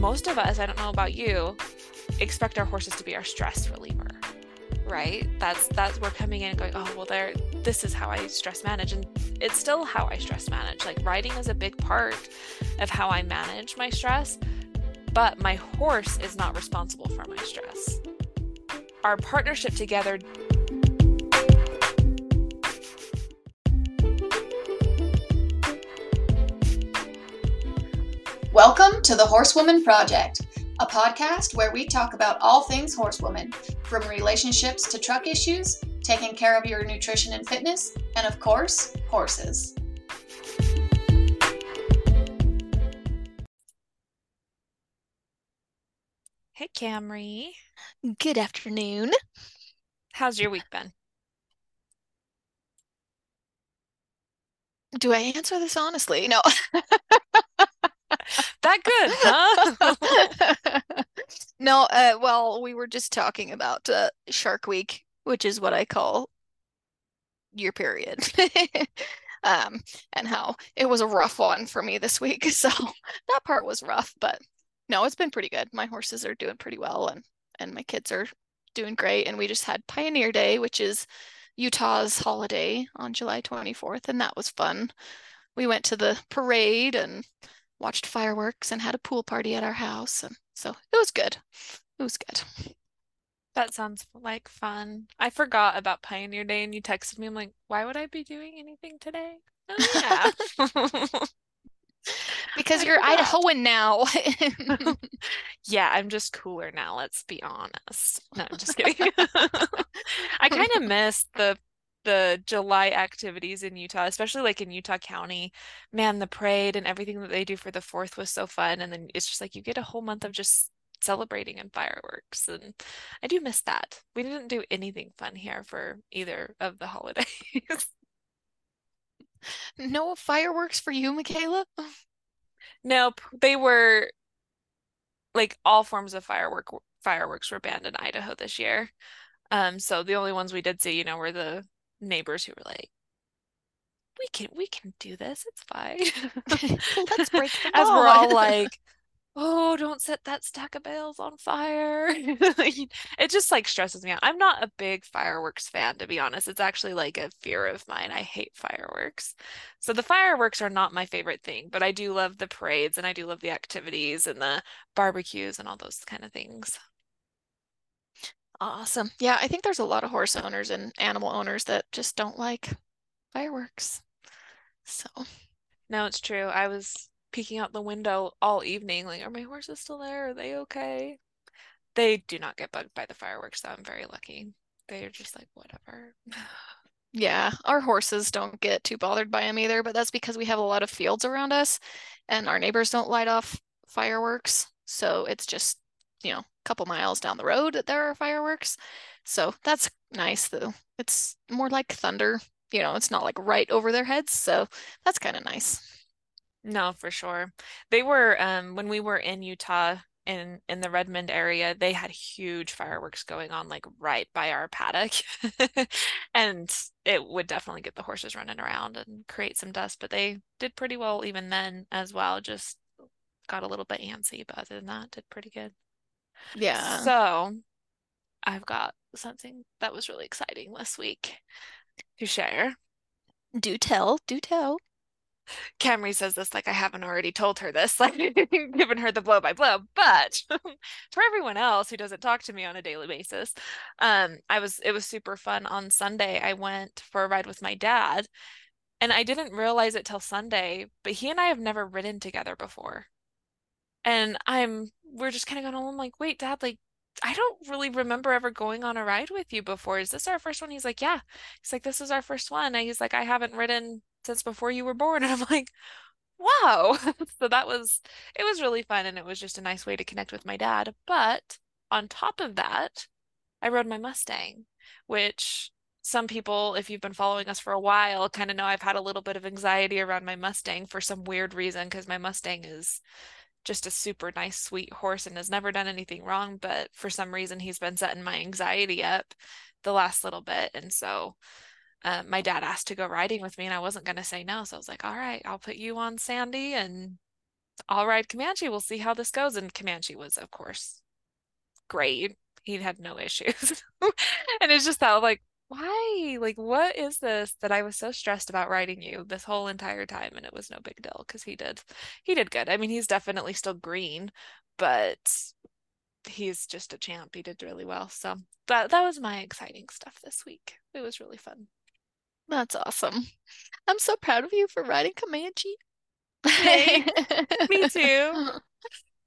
most of us, I don't know about you, expect our horses to be our stress reliever. Right? That's that's we're coming in and going, oh well there this is how I stress manage. And it's still how I stress manage. Like riding is a big part of how I manage my stress, but my horse is not responsible for my stress. Our partnership together Welcome to the Horsewoman Project, a podcast where we talk about all things horsewoman, from relationships to truck issues, taking care of your nutrition and fitness, and of course, horses. Hey Camri. Good afternoon. How's your week been? Do I answer this honestly? No. that good, huh? no, uh, well, we were just talking about uh, Shark Week, which is what I call your period. um, and how it was a rough one for me this week. So that part was rough, but no, it's been pretty good. My horses are doing pretty well and and my kids are doing great. And we just had Pioneer Day, which is Utah's holiday on July 24th, and that was fun. We went to the parade and watched fireworks and had a pool party at our house. And so it was good. It was good. That sounds like fun. I forgot about Pioneer Day and you texted me. I'm like, why would I be doing anything today? Oh, yeah. because you're Idahoan now. yeah, I'm just cooler now. Let's be honest. No, I'm just kidding. I kind of miss the the July activities in Utah, especially like in Utah County. Man, the parade and everything that they do for the fourth was so fun. And then it's just like you get a whole month of just celebrating and fireworks. And I do miss that. We didn't do anything fun here for either of the holidays. no fireworks for you, McKayla? Nope. They were like all forms of firework fireworks were banned in Idaho this year. Um, so the only ones we did see, you know, were the neighbors who were like, "We can, we can do this. It's fine." Let's break the As we're all like, "Oh, don't set that stack of bales on fire." it just like stresses me out. I'm not a big fireworks fan, to be honest. It's actually like a fear of mine. I hate fireworks. So the fireworks are not my favorite thing, but I do love the parades and I do love the activities and the barbecues and all those kind of things. Awesome. Yeah, I think there's a lot of horse owners and animal owners that just don't like fireworks. So, no, it's true. I was peeking out the window all evening, like, are my horses still there? Are they okay? They do not get bugged by the fireworks, though. I'm very lucky. They're just like, whatever. Yeah, our horses don't get too bothered by them either, but that's because we have a lot of fields around us and our neighbors don't light off fireworks. So it's just you know, a couple miles down the road that there are fireworks. So that's nice though. It's more like thunder, you know, it's not like right over their heads. So that's kind of nice. No, for sure. They were um when we were in Utah in in the Redmond area, they had huge fireworks going on like right by our paddock. and it would definitely get the horses running around and create some dust, but they did pretty well even then as well. Just got a little bit antsy, but other than that, did pretty good. Yeah. So I've got something that was really exciting this week to share. Do tell, do tell. Camri says this like I haven't already told her this, like given her the blow by blow. But for everyone else who doesn't talk to me on a daily basis, um, I was it was super fun on Sunday. I went for a ride with my dad, and I didn't realize it till Sunday, but he and I have never ridden together before. And I'm we're just kind of going, oh, I'm like, wait, dad, like, I don't really remember ever going on a ride with you before. Is this our first one? He's like, yeah. He's like, this is our first one. And he's like, I haven't ridden since before you were born. And I'm like, wow. so that was, it was really fun. And it was just a nice way to connect with my dad. But on top of that, I rode my Mustang, which some people, if you've been following us for a while, kind of know I've had a little bit of anxiety around my Mustang for some weird reason because my Mustang is just a super nice, sweet horse and has never done anything wrong. But for some reason, he's been setting my anxiety up the last little bit. And so uh, my dad asked to go riding with me, and I wasn't going to say no. So I was like, all right, I'll put you on Sandy and I'll ride Comanche. We'll see how this goes. And Comanche was, of course, great. He had no issues. and it's just that like, why? Like, what is this that I was so stressed about writing you this whole entire time? And it was no big deal because he did he did good. I mean, he's definitely still green, but he's just a champ. He did really well. So that that was my exciting stuff this week. It was really fun. That's awesome. I'm so proud of you for riding Comanche. Hey, me too.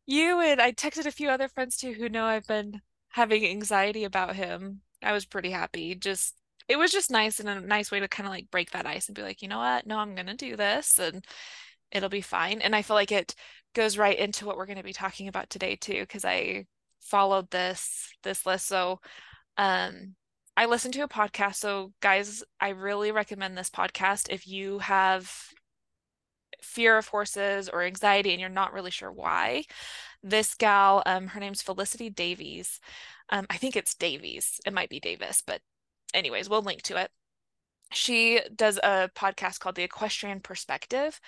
You and I texted a few other friends too who know I've been having anxiety about him. I was pretty happy. Just it was just nice and a nice way to kind of like break that ice and be like, you know what? No, I'm gonna do this and it'll be fine. And I feel like it goes right into what we're to be talking about today too, because I followed this this list. So um I listened to a podcast. So guys, I really recommend this podcast if you have fear of horses or anxiety and you're not really sure why. This gal, um, her name's Felicity Davies. Um, I think it's Davies. It might be Davis, but anyways, we'll link to it. She does a podcast called The Equestrian Perspective.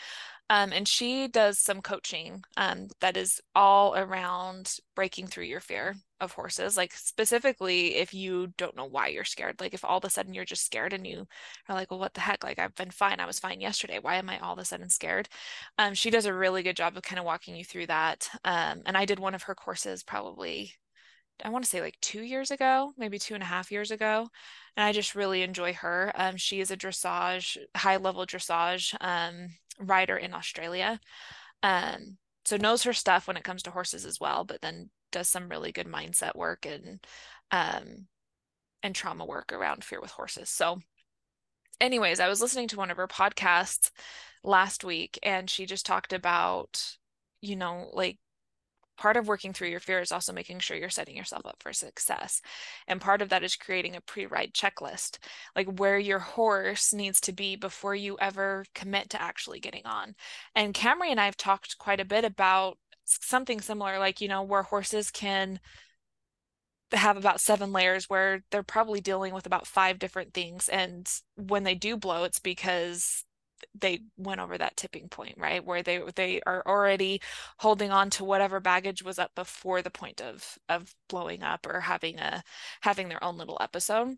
Um, and she does some coaching um, that is all around breaking through your fear of horses. Like specifically, if you don't know why you're scared, like if all of a sudden you're just scared and you are like, well, what the heck? Like I've been fine. I was fine yesterday. Why am I all of a sudden scared? Um, she does a really good job of kind of walking you through that. Um, and I did one of her courses probably I want to say like two years ago, maybe two and a half years ago. And I just really enjoy her. Um, she is a dressage, high level dressage um, rider in Australia. Um, so knows her stuff when it comes to horses as well, but then does some really good mindset work and um, and trauma work around fear with horses. So anyways, I was listening to one of her podcasts last week and she just talked about, you know, like part of working through your fear is also making sure you're setting yourself up for success. And part of that is creating a pre ride checklist, like where your horse needs to be before you ever commit to actually getting on. And Camri and I have talked quite a bit about something similar, like, you know, where horses can have about seven layers where they're probably dealing with about five different things. And when they do blow, it's because they went over that tipping point right where they they are already holding on to whatever baggage was up before the point of of blowing up or having a having their own little episode.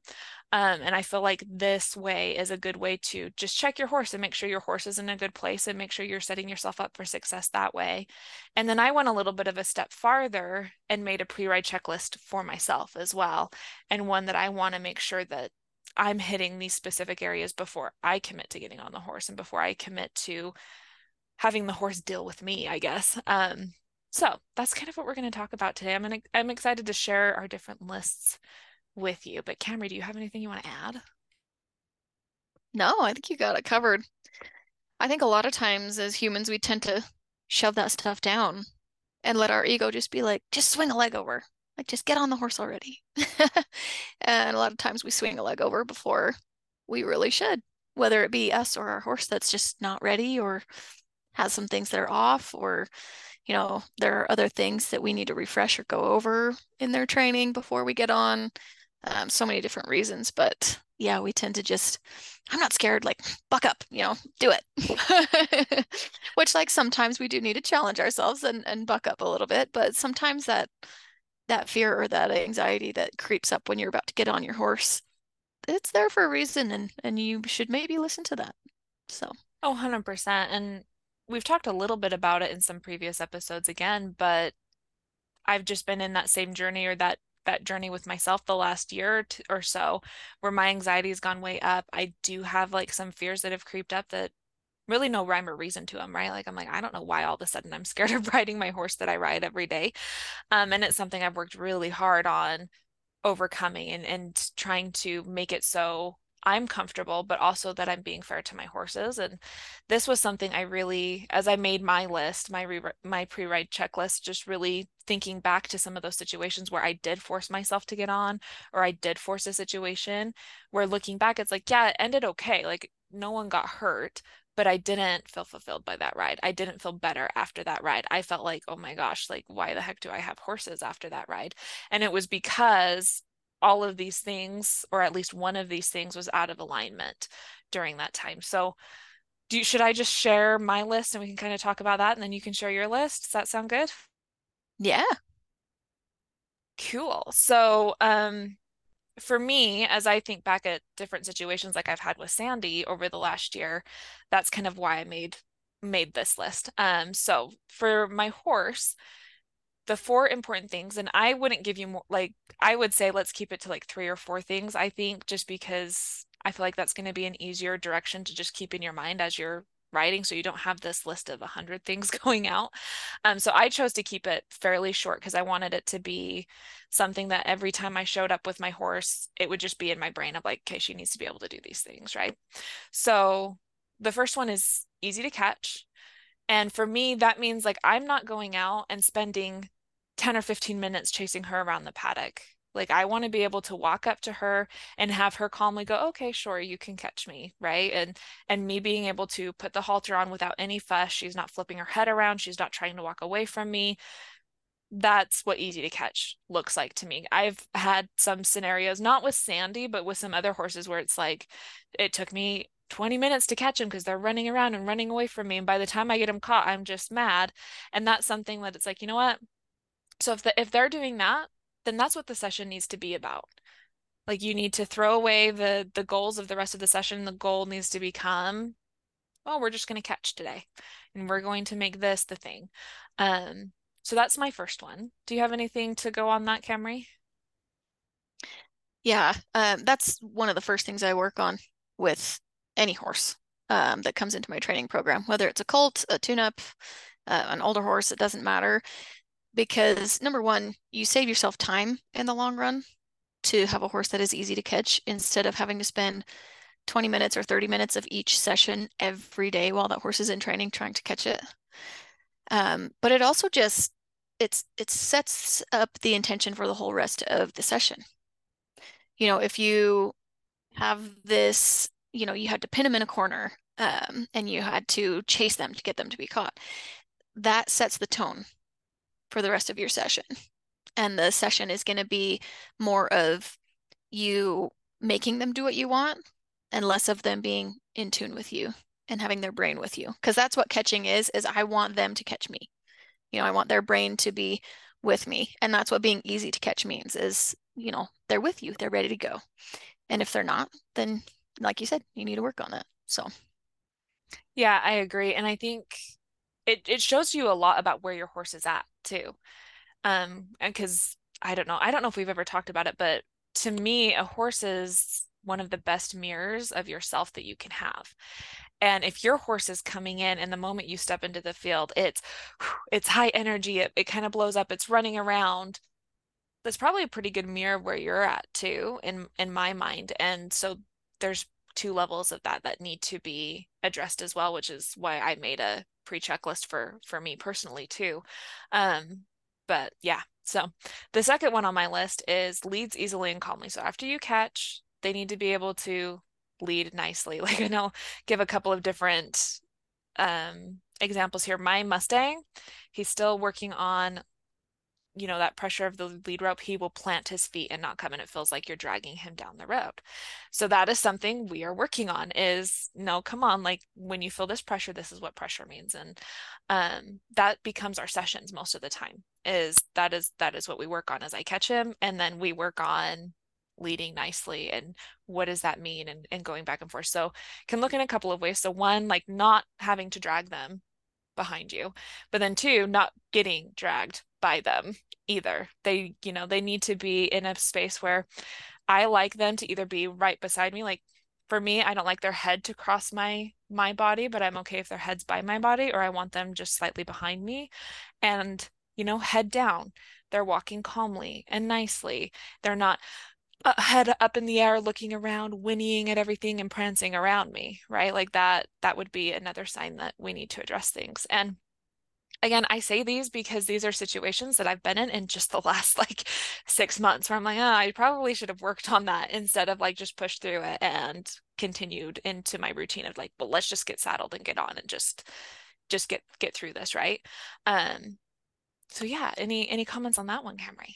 Um, and i feel like this way is a good way to just check your horse and make sure your horse is in a good place and make sure you're setting yourself up for success that way. And then i went a little bit of a step farther and made a pre-ride checklist for myself as well and one that i want to make sure that I'm hitting these specific areas before I commit to getting on the horse and before I commit to having the horse deal with me, I guess. Um, so that's kind of what we're going to talk about today. I'm gonna, I'm excited to share our different lists with you. But Camri, do you have anything you want to add? No, I think you got it covered. I think a lot of times as humans, we tend to shove that stuff down and let our ego just be like, just swing a leg over. Like, just get on the horse already. and a lot of times we swing a leg over before we really should, whether it be us or our horse that's just not ready or has some things that are off, or, you know, there are other things that we need to refresh or go over in their training before we get on. Um, so many different reasons. But yeah, we tend to just, I'm not scared, like, buck up, you know, do it. Which, like, sometimes we do need to challenge ourselves and, and buck up a little bit. But sometimes that, that fear or that anxiety that creeps up when you're about to get on your horse it's there for a reason and and you should maybe listen to that so. Oh 100% and we've talked a little bit about it in some previous episodes again but i've just been in that same journey or that that journey with myself the last year or so where my anxiety has gone way up. I do have like some fears that have creeped up that really no rhyme or reason to them, right? Like I'm like, I don't know why all of a sudden I'm scared of riding my horse that I ride every day. Um, and it's something I've worked really hard on overcoming and, and trying to make it so I'm comfortable, but also that I'm being fair to my horses. And this was something I really, as I made my list, my re- my pre-ride checklist, just really thinking back to some of those situations where I did force myself to get on, or I did force a situation. Where looking back, it's like, yeah, it ended okay. Like no one got hurt, but I didn't feel fulfilled by that ride. I didn't feel better after that ride. I felt like, oh my gosh, like why the heck do I have horses after that ride? And it was because all of these things, or at least one of these things, was out of alignment during that time. So do you, should I just share my list and we can kind of talk about that and then you can share your list? Does that sound good? Yeah. Cool. So, um, for me, as I think back at different situations like I've had with Sandy over the last year, that's kind of why I made made this list. Um, so for my horse, the four important things, and I wouldn't give you more like I would say let's keep it to like three or four things, I think, just because I feel like that's going to be an easier direction to just keep in your mind as you're writing so you don't have this list of 100 things going out. Um, so I chose to keep it fairly short because I wanted it to be something that every time I showed up with my horse, it would just be in my brain of like, okay, she needs to be able to do these things, right? So the first one is easy to catch. And for me, that means like I'm not going out and spending 10 or 15 minutes chasing her around the paddock. Like I want to be able to walk up to her and have her calmly go, "Okay, sure, you can catch me," right? And and me being able to put the halter on without any fuss. She's not flipping her head around, she's not trying to walk away from me. That's what easy to catch looks like to me. I've had some scenarios, not with Sandy, but with some other horses where it's like it took me 20 minutes to catch them because they're running around and running away from me. And by the time I get them caught, I'm just mad. And that's something that it's like, you know what? So if the, if they're doing that, then that's what the session needs to be about. Like you need to throw away the the goals of the rest of the session. The goal needs to become, well, we're just going to catch today, and we're going to make this the thing. Um, so that's my first one. Do you have anything to go on that, Camri? Yeah, um, that's one of the first things I work on with any horse um, that comes into my training program, whether it's a colt, a tune-up, uh, an older horse, it doesn't matter because number one, you save yourself time in the long run to have a horse that is easy to catch instead of having to spend 20 minutes or 30 minutes of each session every day while that horse is in training trying to catch it. Um, but it also just it's it sets up the intention for the whole rest of the session. You know, if you have this, you know, you had to pin them in a corner um, and you had to chase them to get them to be caught. That sets the tone for the rest of your session. And the session is going to be more of you making them do what you want and less of them being in tune with you and having their brain with you because that's what catching is is I want them to catch me. You know, I want their brain to be with me and that's what being easy to catch means is, you know, they're with you, they're ready to go. And if they're not, then like you said, you need to work on that. So Yeah, I agree and I think it it shows you a lot about where your horse is at too. Um, because I don't know, I don't know if we've ever talked about it, but to me, a horse is one of the best mirrors of yourself that you can have. And if your horse is coming in and the moment you step into the field, it's it's high energy, it, it kind of blows up, it's running around. That's probably a pretty good mirror of where you're at too, in in my mind. And so there's two levels of that that need to be addressed as well, which is why I made a pre-checklist for for me personally too. Um, but yeah, so the second one on my list is leads easily and calmly. So after you catch, they need to be able to lead nicely. Like I know, give a couple of different um, examples here. My Mustang, he's still working on you know, that pressure of the lead rope, he will plant his feet and not come and it feels like you're dragging him down the road. So that is something we are working on is no, come on, like when you feel this pressure, this is what pressure means. And um, that becomes our sessions most of the time is that is that is what we work on as I catch him. And then we work on leading nicely and what does that mean and, and going back and forth. So can look in a couple of ways. So one, like not having to drag them behind you, but then two, not getting dragged by them either. They, you know, they need to be in a space where I like them to either be right beside me. Like for me, I don't like their head to cross my my body, but I'm okay if their head's by my body, or I want them just slightly behind me. And, you know, head down. They're walking calmly and nicely. They're not uh, head up in the air looking around whinnying at everything and prancing around me right like that that would be another sign that we need to address things and again, I say these because these are situations that I've been in in just the last like six months where I'm like, oh, I probably should have worked on that instead of like just pushed through it and continued into my routine of like, well, let's just get saddled and get on and just just get get through this, right? Um, so yeah, any any comments on that one, Camri?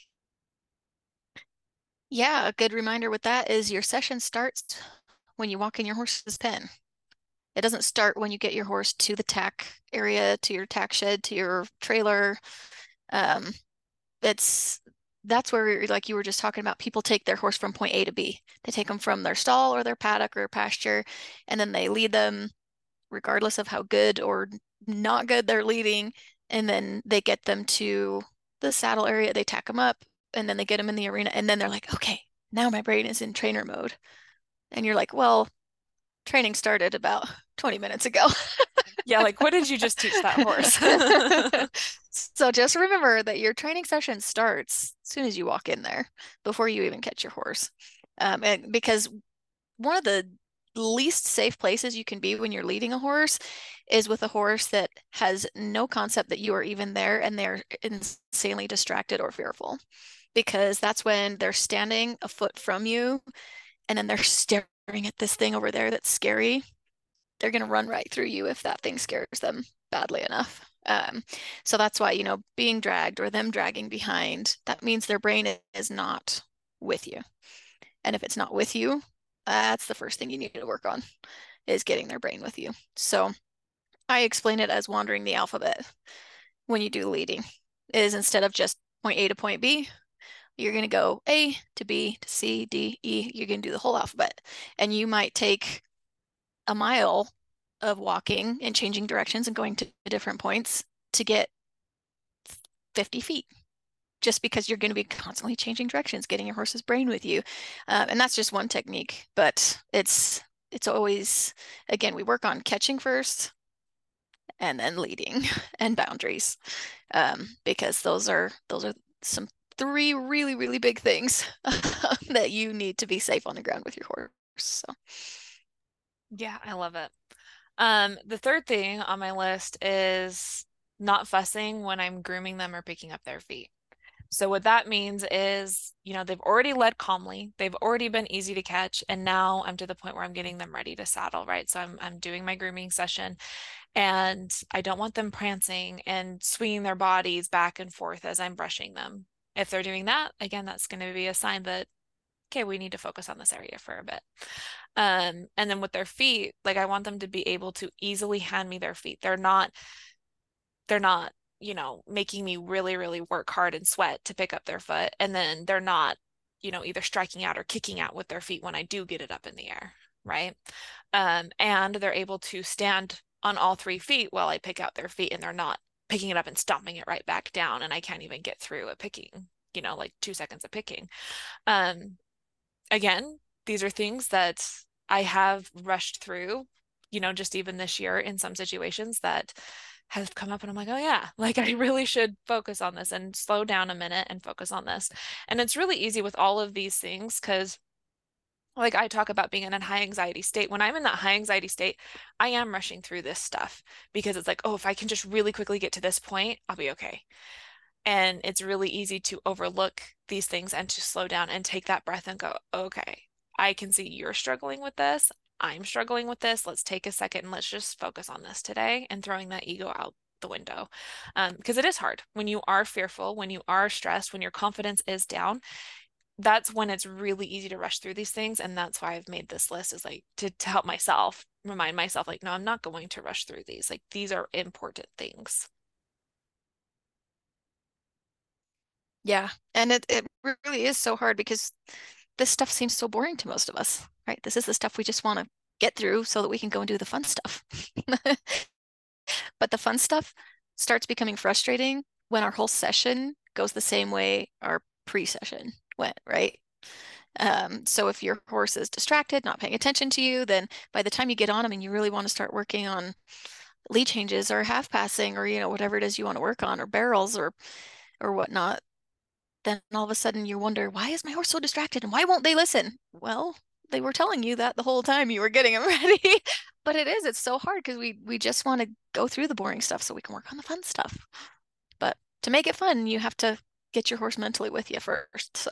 Yeah, a good reminder with that is your session starts when you walk in your horse's pen. It doesn't start when you get your horse to the tack area, to your tack shed, to your trailer. Um, it's that's where we, like you were just talking about people take their horse from point A to B. They take them from their stall or their paddock or pasture and then they lead them regardless of how good or not good they're leading and then they get them to the saddle area, they tack them up and then they get them in the arena and then they're like, "Okay, now my brain is in trainer mode." And you're like, "Well, training started about 20 minutes ago." yeah, like what did you just teach that horse? so just remember that your training session starts as soon as you walk in there, before you even catch your horse. Um, and because one of the least safe places you can be when you're leading a horse is with a horse that has no concept that you are even there and they're insanely distracted or fearful because that's when they're standing a foot from you and then they're staring at this thing over there that's scary they're going to run right through you if that thing scares them badly enough. Um, so that's why, you know, being dragged or them dragging behind, that means their brain is not with you. And if it's not with you, that's the first thing you need to work on is getting their brain with you. So I explain it as wandering the alphabet when you do leading is instead of just point A to point B, you're going to go A to B to C, D, E. You're going to do the whole alphabet. And you might take a mile of walking and changing directions and going to different points to get 50 feet just because you're going to be constantly changing directions getting your horse's brain with you uh, and that's just one technique but it's it's always again we work on catching first and then leading and boundaries um, because those are those are some three really really big things that you need to be safe on the ground with your horse so yeah, I love it. Um, the third thing on my list is not fussing when I'm grooming them or picking up their feet. So what that means is, you know, they've already led calmly, they've already been easy to catch, and now I'm to the point where I'm getting them ready to saddle, right? So I'm I'm doing my grooming session and I don't want them prancing and swinging their bodies back and forth as I'm brushing them. If they're doing that, again, that's going to be a sign that okay, we need to focus on this area for a bit. Um, and then with their feet, like I want them to be able to easily hand me their feet. They're not, they're not, you know, making me really, really work hard and sweat to pick up their foot. And then they're not, you know, either striking out or kicking out with their feet when I do get it up in the air. Right. Um, and they're able to stand on all three feet while I pick out their feet and they're not picking it up and stomping it right back down. And I can't even get through a picking, you know, like two seconds of picking. Um, again, these are things that I have rushed through, you know, just even this year in some situations that have come up and I'm like, oh yeah, like I really should focus on this and slow down a minute and focus on this. And it's really easy with all of these things because like I talk about being in a high anxiety state. When I'm in that high anxiety state, I am rushing through this stuff because it's like, oh, if I can just really quickly get to this point, I'll be okay. And it's really easy to overlook these things and to slow down and take that breath and go, okay, I can see you're struggling with this. I'm struggling with this. Let's take a second and let's just focus on this today and throwing that ego out the window. Because um, it is hard when you are fearful, when you are stressed, when your confidence is down. That's when it's really easy to rush through these things. And that's why I've made this list is like to, to help myself remind myself, like, no, I'm not going to rush through these. Like, these are important things. Yeah. And it, it really is so hard because this stuff seems so boring to most of us, right? This is the stuff we just want to get through so that we can go and do the fun stuff. but the fun stuff starts becoming frustrating when our whole session goes the same way our pre-session went, right? Um, so if your horse is distracted, not paying attention to you, then by the time you get on them and you really want to start working on lead changes or half passing or you know whatever it is you want to work on or barrels or or whatnot, then all of a sudden you wonder, why is my horse so distracted and why won't they listen? Well, they were telling you that the whole time you were getting them ready. but it is, it's so hard because we we just want to go through the boring stuff so we can work on the fun stuff. But to make it fun, you have to get your horse mentally with you first. So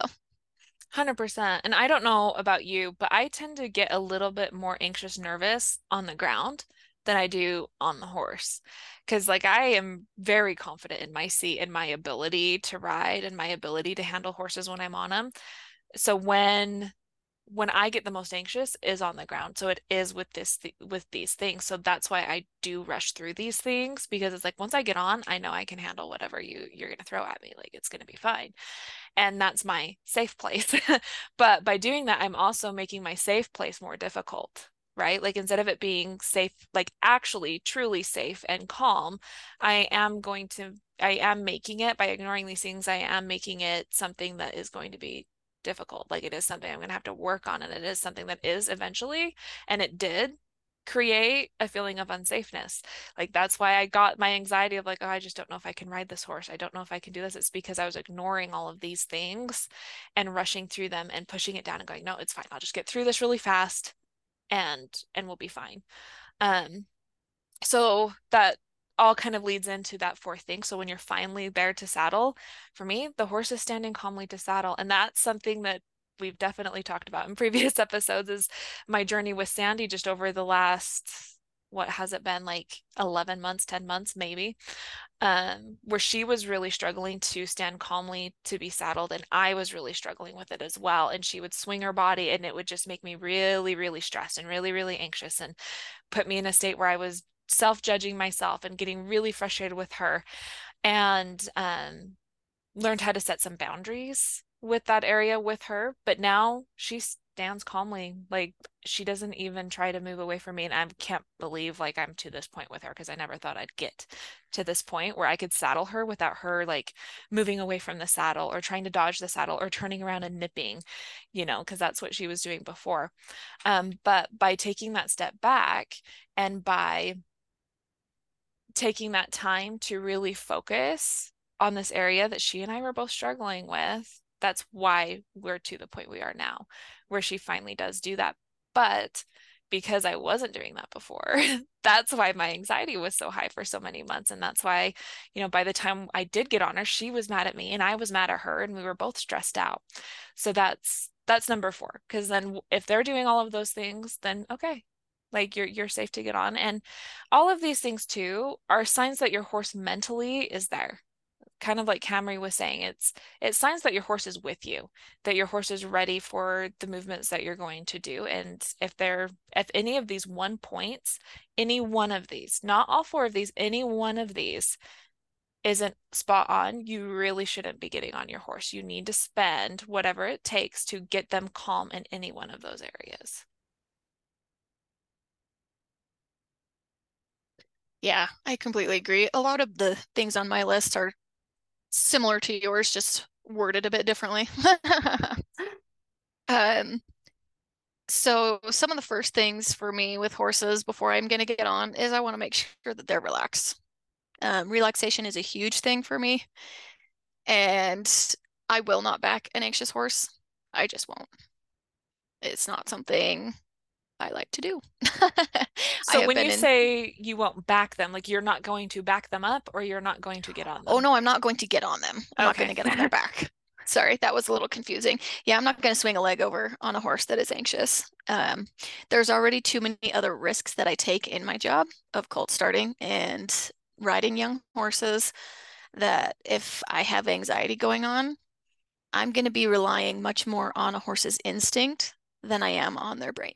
100%. And I don't know about you, but I tend to get a little bit more anxious, nervous on the ground than I do on the horse. Cause like I am very confident in my seat and my ability to ride and my ability to handle horses when I'm on them. So when when I get the most anxious is on the ground. So it is with this th- with these things. So that's why I do rush through these things because it's like once I get on, I know I can handle whatever you you're going to throw at me. Like it's going to be fine. And that's my safe place. but by doing that, I'm also making my safe place more difficult right? Like instead of it being safe, like actually truly safe and calm, I am going to, I am making it by ignoring these things, I am making it something that is going to be difficult. Like it is something I'm going to have to work on, and it is something that is eventually, and it did create a feeling of unsafeness. Like that's why I got my anxiety of like, oh, I just don't know if I can ride this horse. I don't know if I can do this. It's because I was ignoring all of these things and rushing through them and pushing it down and going, no, it's fine. I'll just get through this really fast and and we'll be fine. Um so that all kind of leads into that fourth thing. So when you're finally there to saddle, for me, the horse is standing calmly to saddle. And that's something that we've definitely talked about in previous episodes is my journey with Sandy just over the last what has it been like 11 months 10 months maybe um where she was really struggling to stand calmly to be saddled and I was really struggling with it as well and she would swing her body and it would just make me really really stressed and really really anxious and put me in a state where I was self judging myself and getting really frustrated with her and um, learned how to set some boundaries with that area with her. But now she stands calmly. Like she doesn't even try to move away from me. And I can't believe like I'm to this point with her because I never thought I'd get to this point where I could saddle her without her like moving away from the saddle or trying to dodge the saddle or turning around and nipping, you know, because that's what she was doing before. Um, but by taking that step back and by taking that time to really focus on this area that she and I were both struggling with. That's why we're to the point we are now, where she finally does do that. But because I wasn't doing that before, that's why my anxiety was so high for so many months. And that's why, you know, by the time I did get on her, she was mad at me and I was mad at her and we were both stressed out. So that's that's number four. Cause then if they're doing all of those things, then okay, like you're you're safe to get on and all of these things too are signs that your horse mentally is there. Kind of like Camri was saying it's it's signs that your horse is with you that your horse is ready for the movements that you're going to do and if they're if any of these one points any one of these not all four of these any one of these isn't spot on you really shouldn't be getting on your horse. You need to spend whatever it takes to get them calm in any one of those areas Yeah, I completely agree. A lot of the things on my list are similar to yours, just worded a bit differently. um, so some of the first things for me with horses before I'm going to get on is I want to make sure that they're relaxed. Um, relaxation is a huge thing for me, and I will not back an anxious horse. I just won't. It's not something I like to do. so when you in... say you won't back them, like you're not going to back them up or you're not going to get on them? Oh no, I'm not going to get on them. I'm okay. not going to get on their back. Sorry, that was a little confusing. Yeah, I'm not going to swing a leg over on a horse that is anxious. Um, there's already too many other risks that I take in my job of colt starting and riding young horses that if I have anxiety going on, I'm going to be relying much more on a horse's instinct than I am on their brain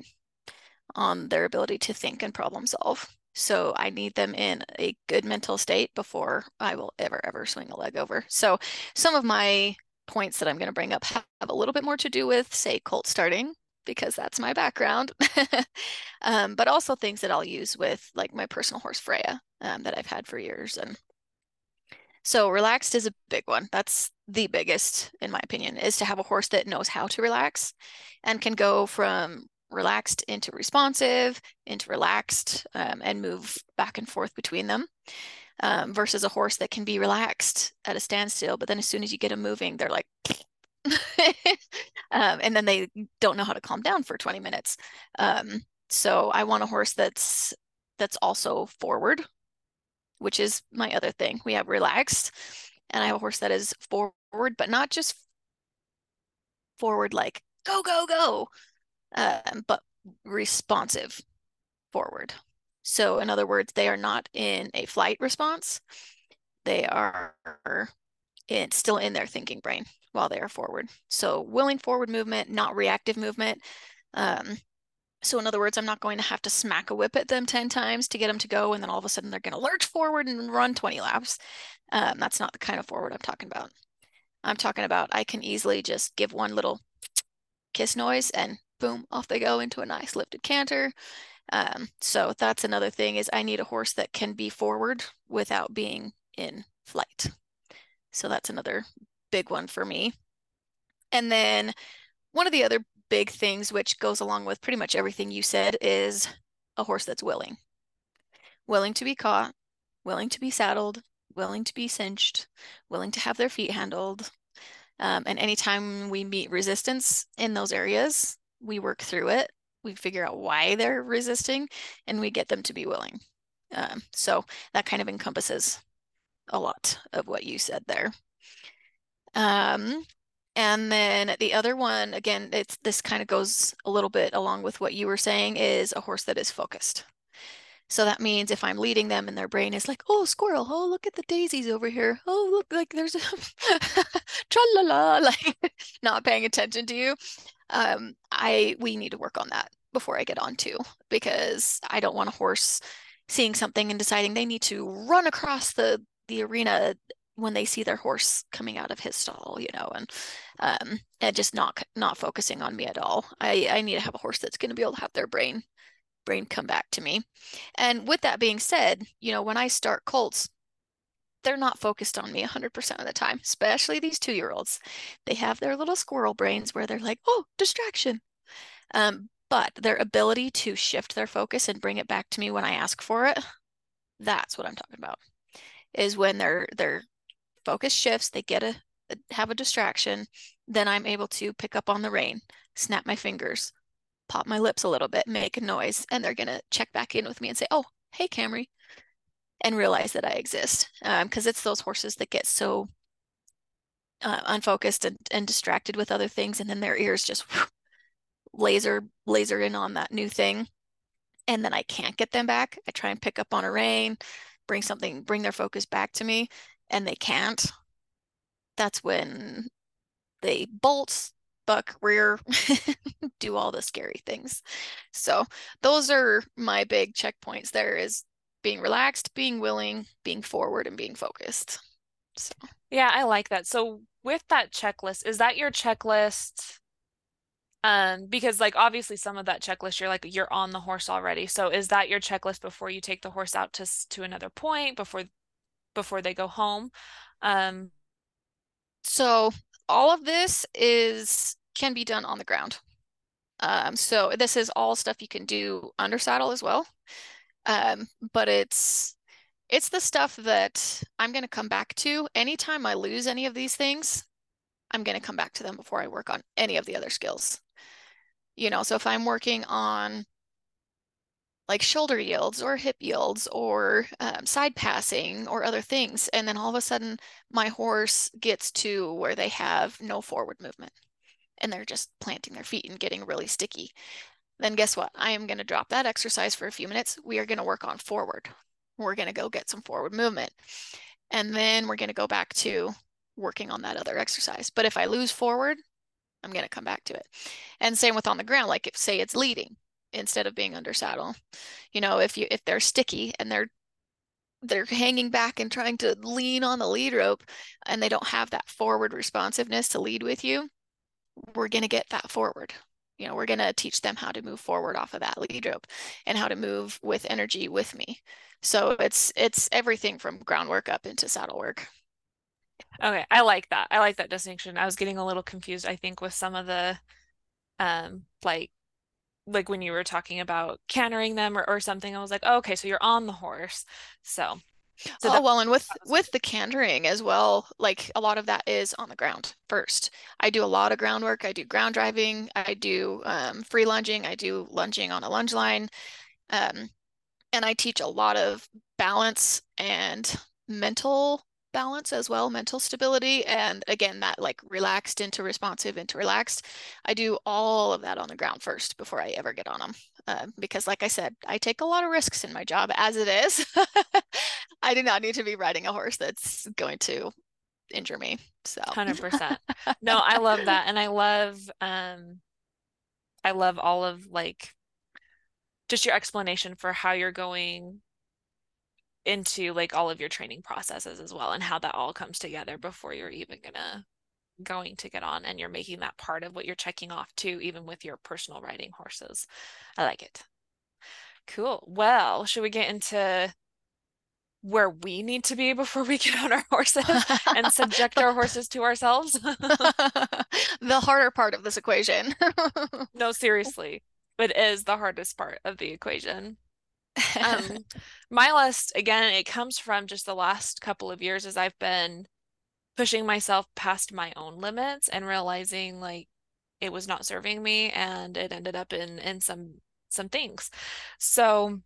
on their ability to think and problem solve. So I need them in a good mental state before I will ever, ever swing a leg over. So some of my points that I'm going to bring up have a little bit more to do with, say, colt starting, because that's my background, um, but also things that I'll use with like my personal horse Freya um, that I've had for years. And so relaxed is a big one. That's the biggest, in my opinion, is to have a horse that knows how to relax and can go from relaxed into responsive, into relaxed, um, and move back and forth between them. Um, versus a horse that can be relaxed at a standstill, but then as soon as you get them moving, they're like, um, and then they don't know how to calm down for 20 minutes. Um, so I want a horse that's that's also forward, which is my other thing. We have relaxed, and I have a horse that is forward, but not just forward like go go go, um, but responsive forward. So, in other words, they are not in a flight response, they are in, still in their thinking brain. while they are forward. So willing forward movement, not reactive movement. Um, so in other words, I'm not going to have to smack a whip at them 10 times to get them to go. And then all of a sudden they're going to lurch forward and run 20 laps. Um, that's not the kind of forward I'm talking about. I'm talking about I can easily just give one little kiss noise and boom, off they go into a nice lifted canter. Um, so that's another thing is I need a horse that can be forward without being in flight. So that's another big one for me. And then one of the other big things, which goes along with pretty much everything you said, is a horse that's willing. Willing to be caught, willing to be saddled, willing to be cinched, willing to have their feet handled. Um, and anytime we meet resistance in those areas, we work through it. We figure out why they're resisting and we get them to be willing. Um, so that kind of encompasses a lot of what you said there. Um, and then the other one, again, it's this kind of goes a little bit along with what you were saying, is a horse that is focused. So that means if I'm leading them and their brain is like, oh, squirrel, oh, look at the daisies over here. Oh, look, like there's a tra la la, like not paying attention to you. Um, I we need to work on that before I get on to because I don't want a horse seeing something and deciding they need to run across the the arena when they see their horse coming out of his stall, you know, and um, and just not not focusing on me at all. I I need to have a horse that's going to be able to have their brain brain come back to me. And with that being said, you know, when I start colts, they're not focused on me 100% of the time, especially these two year olds. They have their little squirrel brains where they're like, oh, distraction. Um, but their ability to shift their focus and bring it back to me when I ask for it, that's what I'm talking about. Is when their their focus shifts, they get a, have a distraction, then I'm able to pick up on the rein, snap my fingers, pop my lips a little bit, make a noise, and they're gonna check back in with me and say, "Oh, hey, Camri," and realize that I exist. Because um, it's those horses that get so uh, unfocused and, and distracted with other things, and then their ears just laser laser in on that new thing, and then I can't get them back. I try and pick up on a rein, bring something, bring their focus back to me, and they can't, that's when they bolt, buck, rear, do all the scary things. So those are my big checkpoints there is being relaxed, being willing, being forward, and being focused. So yeah, I like that. So with that checklist, is that your checklist? Um, because like obviously some of that checklist you're like you're on the horse already. So is that your checklist before you take the horse out to to another point before before they go home. Um, so all of this is can be done on the ground. Um, so this is all stuff you can do under saddle as well. Um, but it's it's the stuff that I'm going to come back to anytime I lose any of these things. I'm going to come back to them before I work on any of the other skills. You know, so if I'm working on like shoulder yields or hip yields or um, side passing or other things. And then all of a sudden, my horse gets to where they have no forward movement and they're just planting their feet and getting really sticky. Then guess what? I am going to drop that exercise for a few minutes. We are going to work on forward. We're going to go get some forward movement. And then we're going to go back to working on that other exercise. But if I lose forward, I'm going to come back to it. And same with on the ground, like if say it's leading, instead of being under saddle. You know, if you if they're sticky and they're they're hanging back and trying to lean on the lead rope and they don't have that forward responsiveness to lead with you, we're going to get that forward. You know, we're going to teach them how to move forward off of that lead rope and how to move with energy with me. So it's it's everything from groundwork up into saddle work. Okay, I like that. I like that distinction. I was getting a little confused I think with some of the um like like when you were talking about cantering them or, or something, I was like, oh, okay, so you're on the horse. So, so oh well, and with with the cantering as well, like a lot of that is on the ground first. I do a lot of groundwork. I do ground driving. I do um, free lunging. I do lunging on a lunge line, um, and I teach a lot of balance and mental balance as well, mental stability. And again, that like relaxed into responsive into relaxed. I do all of that on the ground first before I ever get on them. Uh, because like I said, I take a lot of risks in my job as it is. I do not need to be riding a horse that's going to injure me. So 100%. No, I love that. And I love, um, I love all of like just your explanation for how you're going into like all of your training processes as well and how that all comes together before you're even gonna going to get on and you're making that part of what you're checking off too even with your personal riding horses. I like it. Cool. Well should we get into where we need to be before we get on our horses and subject our horses to ourselves? The harder part of this equation. No seriously. It is the hardest part of the equation. Um, my list again it comes from just the last couple of years as i've been pushing myself past my own limits and realizing like it was not serving me and it ended up in in some some things so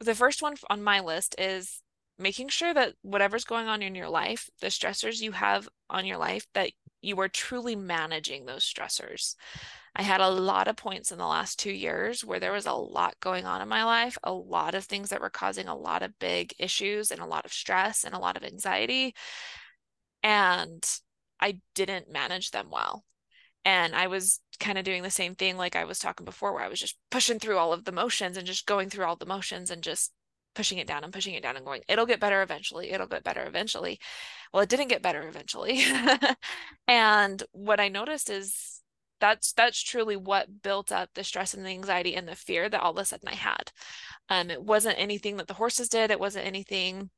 the first one on my list is making sure that whatever's going on in your life the stressors you have on your life that you are truly managing those stressors I had a lot of points in the last two years where there was a lot going on in my life, a lot of things that were causing a lot of big issues and a lot of stress and a lot of anxiety. And I didn't manage them well. And I was kind of doing the same thing like I was talking before, where I was just pushing through all of the motions and just going through all the motions and just pushing it down and pushing it down and going, it'll get better eventually. It'll get better eventually. Well, it didn't get better eventually. and what I noticed is that's that's truly what built up the stress and the anxiety and the fear that all of a sudden I had. Um, it wasn't anything that the horses did. It wasn't anything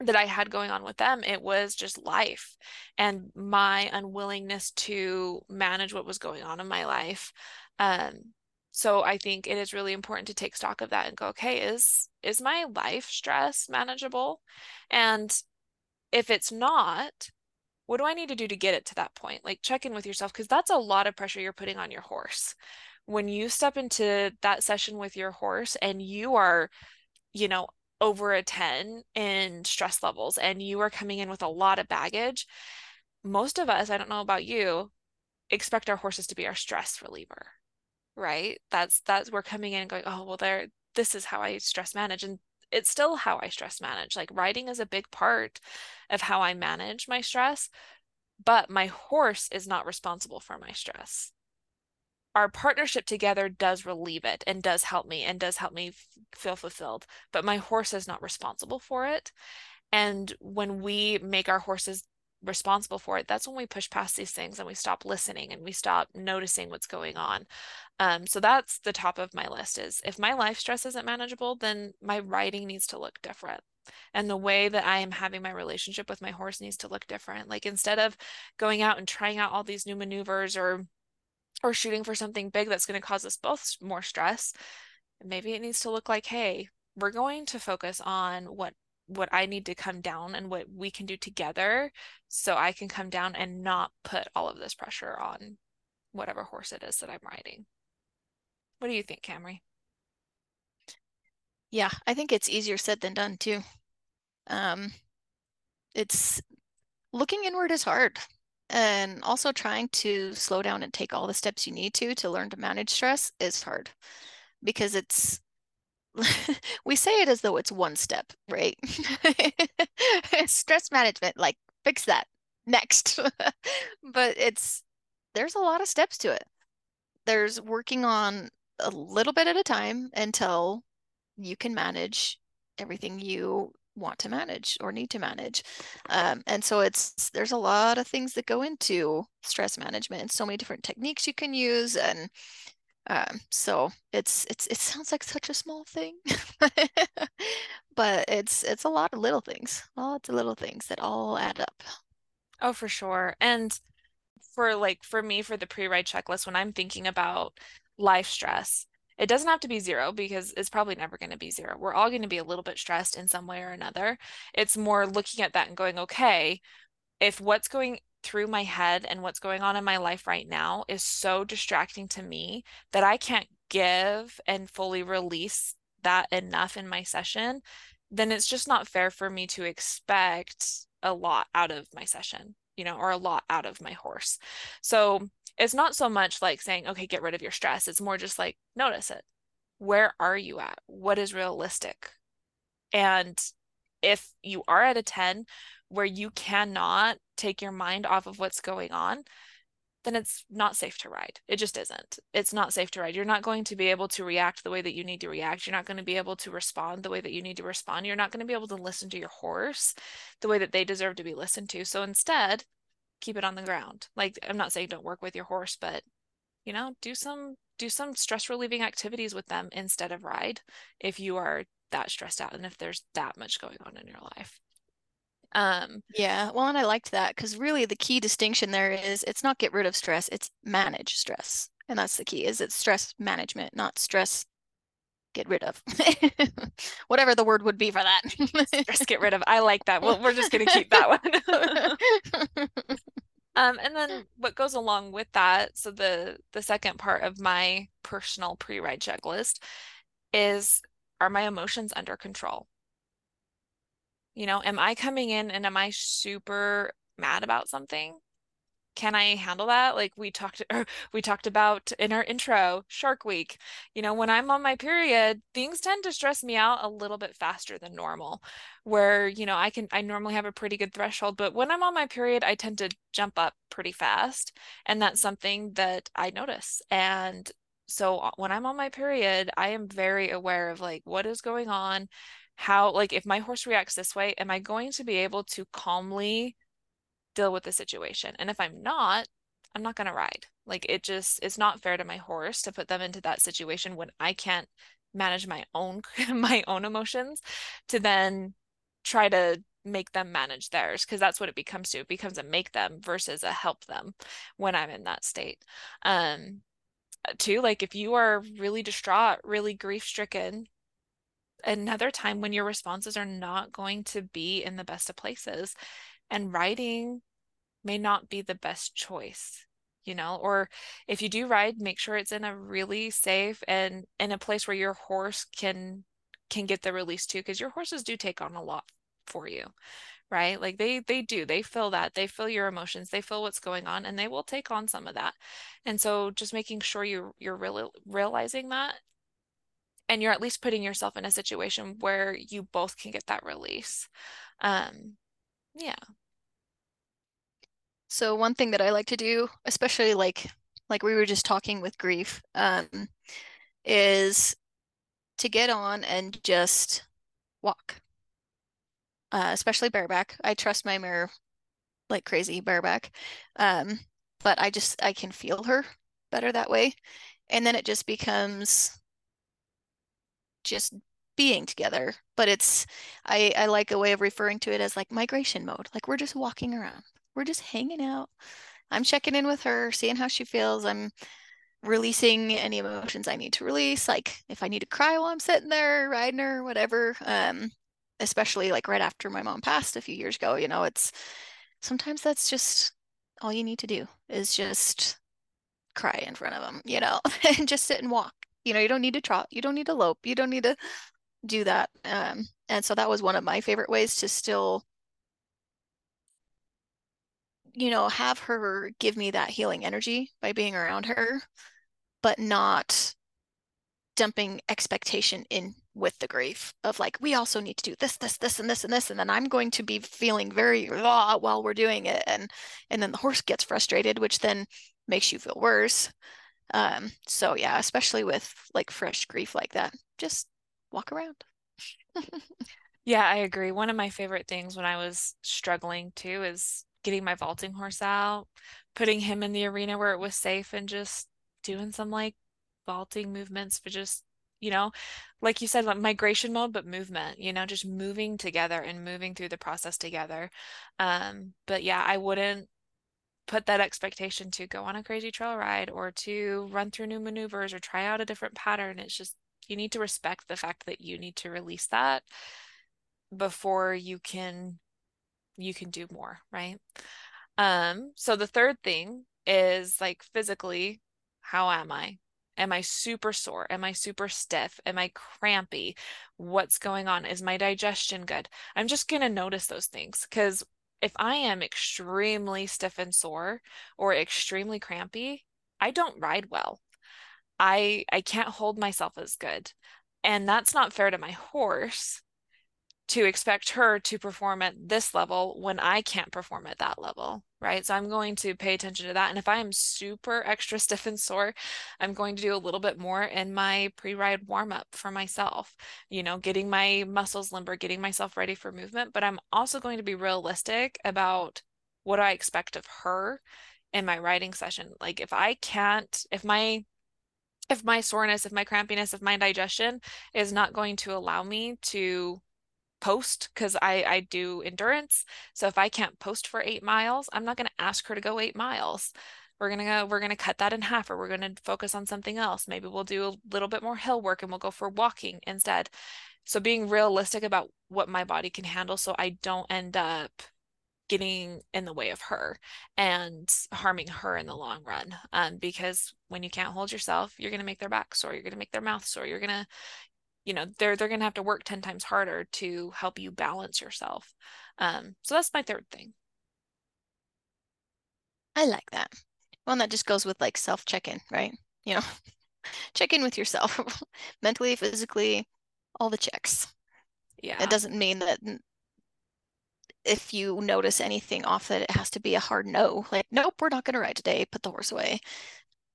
that I had going on with them. It was just life and my unwillingness to manage what was going on in my life. Um, so I think it is really important to take stock of that and go, okay, is is my life stress manageable? And if it's not, what do I need to do to get it to that point? Like check in with yourself because that's a lot of pressure you're putting on your horse. When you step into that session with your horse and you are, you know, over a 10 in stress levels and you are coming in with a lot of baggage, most of us, I don't know about you, expect our horses to be our stress reliever. Right? That's that's we're coming in going, oh well, there this is how I stress manage. And it's still how I stress manage. Like riding is a big part of how I manage my stress, but my horse is not responsible for my stress. Our partnership together does relieve it and does help me and does help me feel fulfilled, but my horse is not responsible for it. And when we make our horses responsible for it, that's when we push past these things and we stop listening and we stop noticing what's going on. Um, so that's the top of my list is if my life stress isn't manageable, then my riding needs to look different. And the way that I am having my relationship with my horse needs to look different. Like instead of going out and trying out all these new maneuvers or or shooting for something big that's going to cause us both more stress, maybe it needs to look like, hey, we're going to focus on what what I need to come down and what we can do together so I can come down and not put all of this pressure on whatever horse it is that I'm riding. What do you think, Camri? Yeah, I think it's easier said than done too. Um, it's looking inward is hard. And also trying to slow down and take all the steps you need to to learn to manage stress is hard because it's we say it as though it's one step, right? Stress management, like fix that next. but it's there's a lot of steps to it. There's working on a little bit at a time until you can manage everything you want to manage or need to manage. Um, and so it's there's a lot of things that go into stress management and so many different techniques you can use and um, so it's it's it sounds like such a small thing, but it's it's a lot of little things, lots of little things that all add up. Oh, for sure. And for like for me for the pre-ride checklist, when I'm thinking about life stress, it doesn't have to be zero because it's probably never going to be zero. We're all going to be a little bit stressed in some way or another. It's more looking at that and going, okay, if what's going through my head and what's going on in my life right now is so distracting to me that I can't give and fully release that enough in my session, then it's just not fair for me to expect a lot out of my session, you know, or a lot out of my horse. So it's not so much like saying, okay, get rid of your stress. It's more just like, notice it. Where are you at? What is realistic? And if you are at a 10, where you cannot take your mind off of what's going on, then it's not safe to ride. It just isn't. It's not safe to ride. You're not going to be able to react the way that you need to react. You're not going to be able to respond the way that you need to respond. You're not going to be able to listen to your horse the way that they deserve to be listened to. So instead, keep it on the ground. Like I'm not saying don't work with your horse, but you know, do some do some stress relieving activities with them instead of ride if you are that stressed out and if there's that much going on in your life. Um, yeah, well, and I liked that because really the key distinction there is it's not get rid of stress, it's manage stress. And that's the key is it's stress management, not stress get rid of. Whatever the word would be for that. just get rid of. I like that. Well, we're just going to keep that one. um, and then what goes along with that, so the the second part of my personal pre-ride checklist is are my emotions under control? You know, am I coming in and am I super mad about something? Can I handle that? Like we talked we talked about in our intro, Shark Week. You know, when I'm on my period, things tend to stress me out a little bit faster than normal. Where, you know, I can I normally have a pretty good threshold, but when I'm on my period, I tend to jump up pretty fast. And that's something that I notice. And so uh, when I'm on my period, I am very aware of like what is going on how like if my horse reacts this way am i going to be able to calmly deal with the situation. And if i'm not i'm not going to ride. Like it just it's not fair to my horse to put them into that situation when i can't manage my own my own emotions to then try to make them manage theirs because that's what it becomes to it becomes a make them versus a help them when i'm in that state. Um too like if you are really distraught really grief stricken another time when your responses are not going to be in the best of places and riding may not be the best choice you know or if you do ride make sure it's in a really safe and in a place where your horse can can get the release too because your horses do take on a lot for you right? Like they they do. They feel that. They feel your emotions. They feel what's going on and they will take on some of that. And so just making sure you you're really realizing that and you're at least putting yourself in a situation where you both can get that release. Um yeah so one thing that i like to do especially like like we were just talking with grief um is to get on and just walk. Uh, especially bareback. I trust my mare like crazy bareback um but i just i can feel her better that way. And then it just becomes just being together but it's i i like a way of referring to it as like migration mode. Like we're just walking around we're just hanging out. I'm checking in with her seeing how she feels. I'm releasing any emotions i need to release like if i need to cry while i'm sitting there riding her whatever um especially like right after my mom passed a few years ago you know it's sometimes that's just all you need to do is just cry in front of them you know and just sit and walk. You know you don't need to trot you don't need to lope you don't need to do that um, and so that was one of my favorite ways to still you know have her give me that healing energy by being around her but not dumping expectation in with the grief of like we also need to do this this this and this and this and then i'm going to be feeling very raw while we're doing it and and then the horse gets frustrated which then makes you feel worse um, so yeah, especially with like fresh grief like that, just walk around. yeah, I agree. One of my favorite things when I was struggling too is getting my vaulting horse out, putting him in the arena where it was safe and just doing some like vaulting movements for just you know like you said like migration mode but movement you know just moving together and moving through the process together um but yeah i wouldn't put that expectation to go on a crazy trail ride or to run through new maneuvers or try out a different pattern. It's just you need to respect the fact that you need to release that before you can you can do more, right? Um so the third thing is like physically how am I? Am I super sore? Am I super stiff? Am I crampy? What's going on? Is my digestion good? I'm just going to notice those things because if I am extremely stiff and sore or extremely crampy, I don't ride well. I I can't hold myself as good. And that's not fair to my horse to expect her to perform at this level when I can't perform at that level, right? So I'm going to pay attention to that. And if I am super extra stiff and sore, I'm going to do a little bit more in my pre ride warm up for myself, you know, getting my muscles limber, getting myself ready for movement. But I'm also going to be realistic about what I expect of her in my riding session. Like if I can't, if my if my soreness, if my crampiness, if my digestion is not going to allow me to post because I, I do endurance. So if I can't post for eight miles, I'm not going to ask her to go eight miles. We're gonna go, we're gonna cut that in half, or we're gonna focus on something else. Maybe we'll do a little bit more hill work and we'll go for walking instead. So being realistic about what my body can handle so I don't end up getting in the way of her and harming her in the long run. Um, because when you can't hold yourself, you're going to make their back sore, you're going to make their mouth sore, you're going to, you know they're they're going to have to work 10 times harder to help you balance yourself. Um so that's my third thing. I like that. Well that just goes with like self check-in right? You know check in with yourself mentally physically all the checks. Yeah. it doesn't mean that if you notice anything off that it has to be a hard no like nope we're not going to ride today put the horse away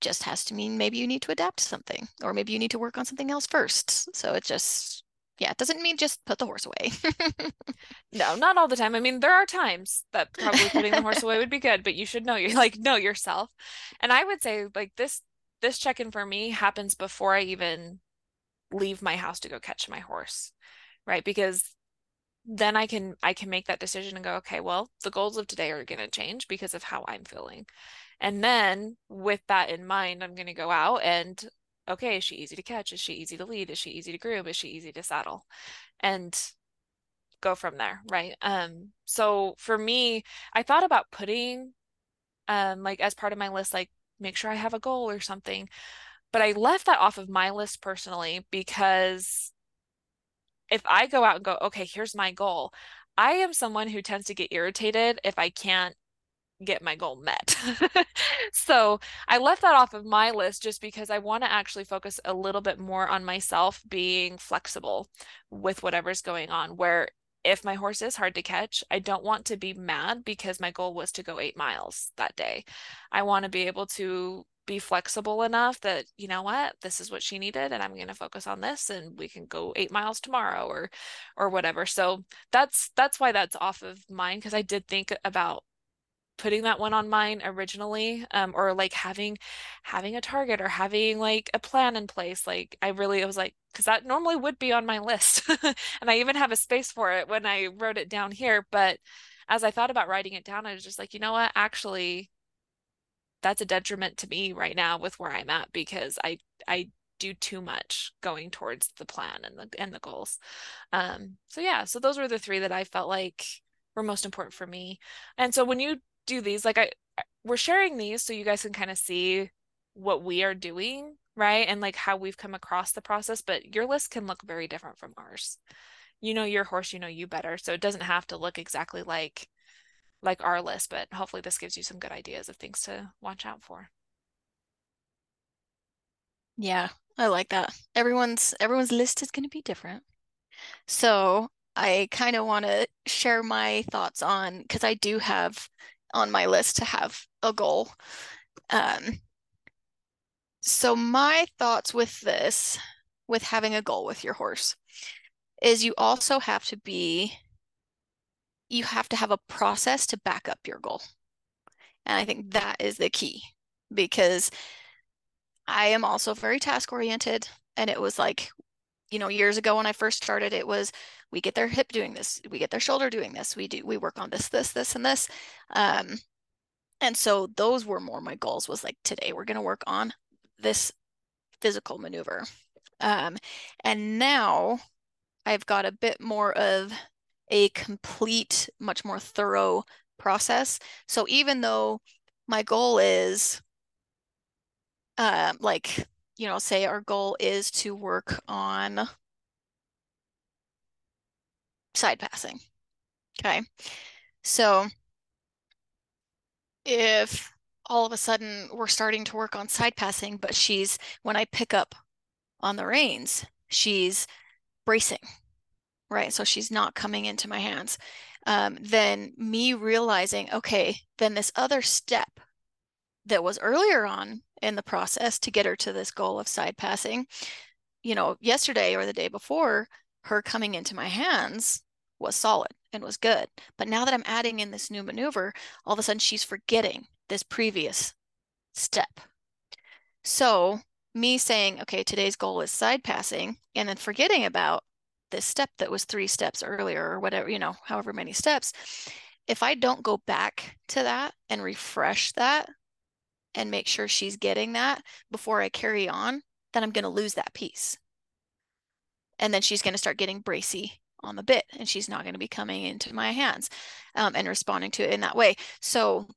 just has to mean maybe you need to adapt something or maybe you need to work on something else first. So it just, yeah, it doesn't mean just put the horse away. no, not all the time. I mean, there are times that probably putting the horse away would be good, but you should know you like know yourself. And I would say like this this check-in for me happens before I even leave my house to go catch my horse. Right? Because then I can I can make that decision and go, okay, well, the goals of today are going to change because of how I'm feeling. And then with that in mind, I'm going to go out and okay, is she easy to catch? Is she easy to lead? Is she easy to groom? Is she easy to saddle? And go from there, right? Um so for me, I thought about putting um like as part of my list like make sure I have a goal or something. But I left that off of my list personally because if I go out and go, okay, here's my goal, I am someone who tends to get irritated if I can't get my goal met. so I left that off of my list just because I want to actually focus a little bit more on myself being flexible with whatever's going on. Where if my horse is hard to catch, I don't want to be mad because my goal was to go eight miles that day. I want to be able to be flexible enough that you know what this is what she needed and i'm going to focus on this and we can go 8 miles tomorrow or or whatever so that's that's why that's off of mine because i did think about putting that one on mine originally um, or like having having a target or having like a plan in place like i really it was like because that normally would be on my list and i even have a space for it when i wrote it down here but as i thought about writing it down i was just like you know what? Actually that's a detriment to me right now with where i'm at because i i do too much going towards the plan and the and the goals. Um so yeah so those were the three that i felt like were most important for me and so when you do these like i we're sharing these so you guys can kind of see what we are doing right? And like how we've come across the process but your list can look very different from ours. You know your horse you know you better so it doesn't have to look exactly like like our list but hopefully this gives you some good ideas of things to watch out for. Yeah i like that. Everyone's everyone's list is going to be different. So i kind of want to share my thoughts on because i do have on my list to have a goal. Um, so my thoughts with this, with having a goal with your horse, is you also have to be, you have to have a process to back up your goal. And I think that is the key because I am also very task oriented. And it was like, you know, years ago when I first started, it was we get their hip doing this, we get their shoulder doing this, we do we work on this, this, this, and this. Um, and so those were more my goals was like today we're going to work on this physical maneuver. Um, and now I've got a bit more of a complete, much more thorough process. So even though my goal is um, like, you know, say our goal is to work on side passing. Okay. So if all of a sudden we're starting to work on side passing, but she's, when I pick up on the reins, she's bracing right? So she's not coming into my hands. Um, then me realizing, okay, then this other step that was earlier on in the process to get her to this goal of side passing, you know, yesterday or the day before, her coming into my hands was solid and was good. But now that I'm adding in this new maneuver, all of a sudden she's forgetting this previous step. So me saying, okay, today's goal is side passing, and then forgetting about this step that was three steps earlier or whatever, you know, however many steps. If I don't go back to that and refresh that and make sure she's getting that before I carry on, then I'm going to lose that piece. And then she's going to start getting bracy on the bit and she's not going to be coming into my hands um, and responding to it in that way. So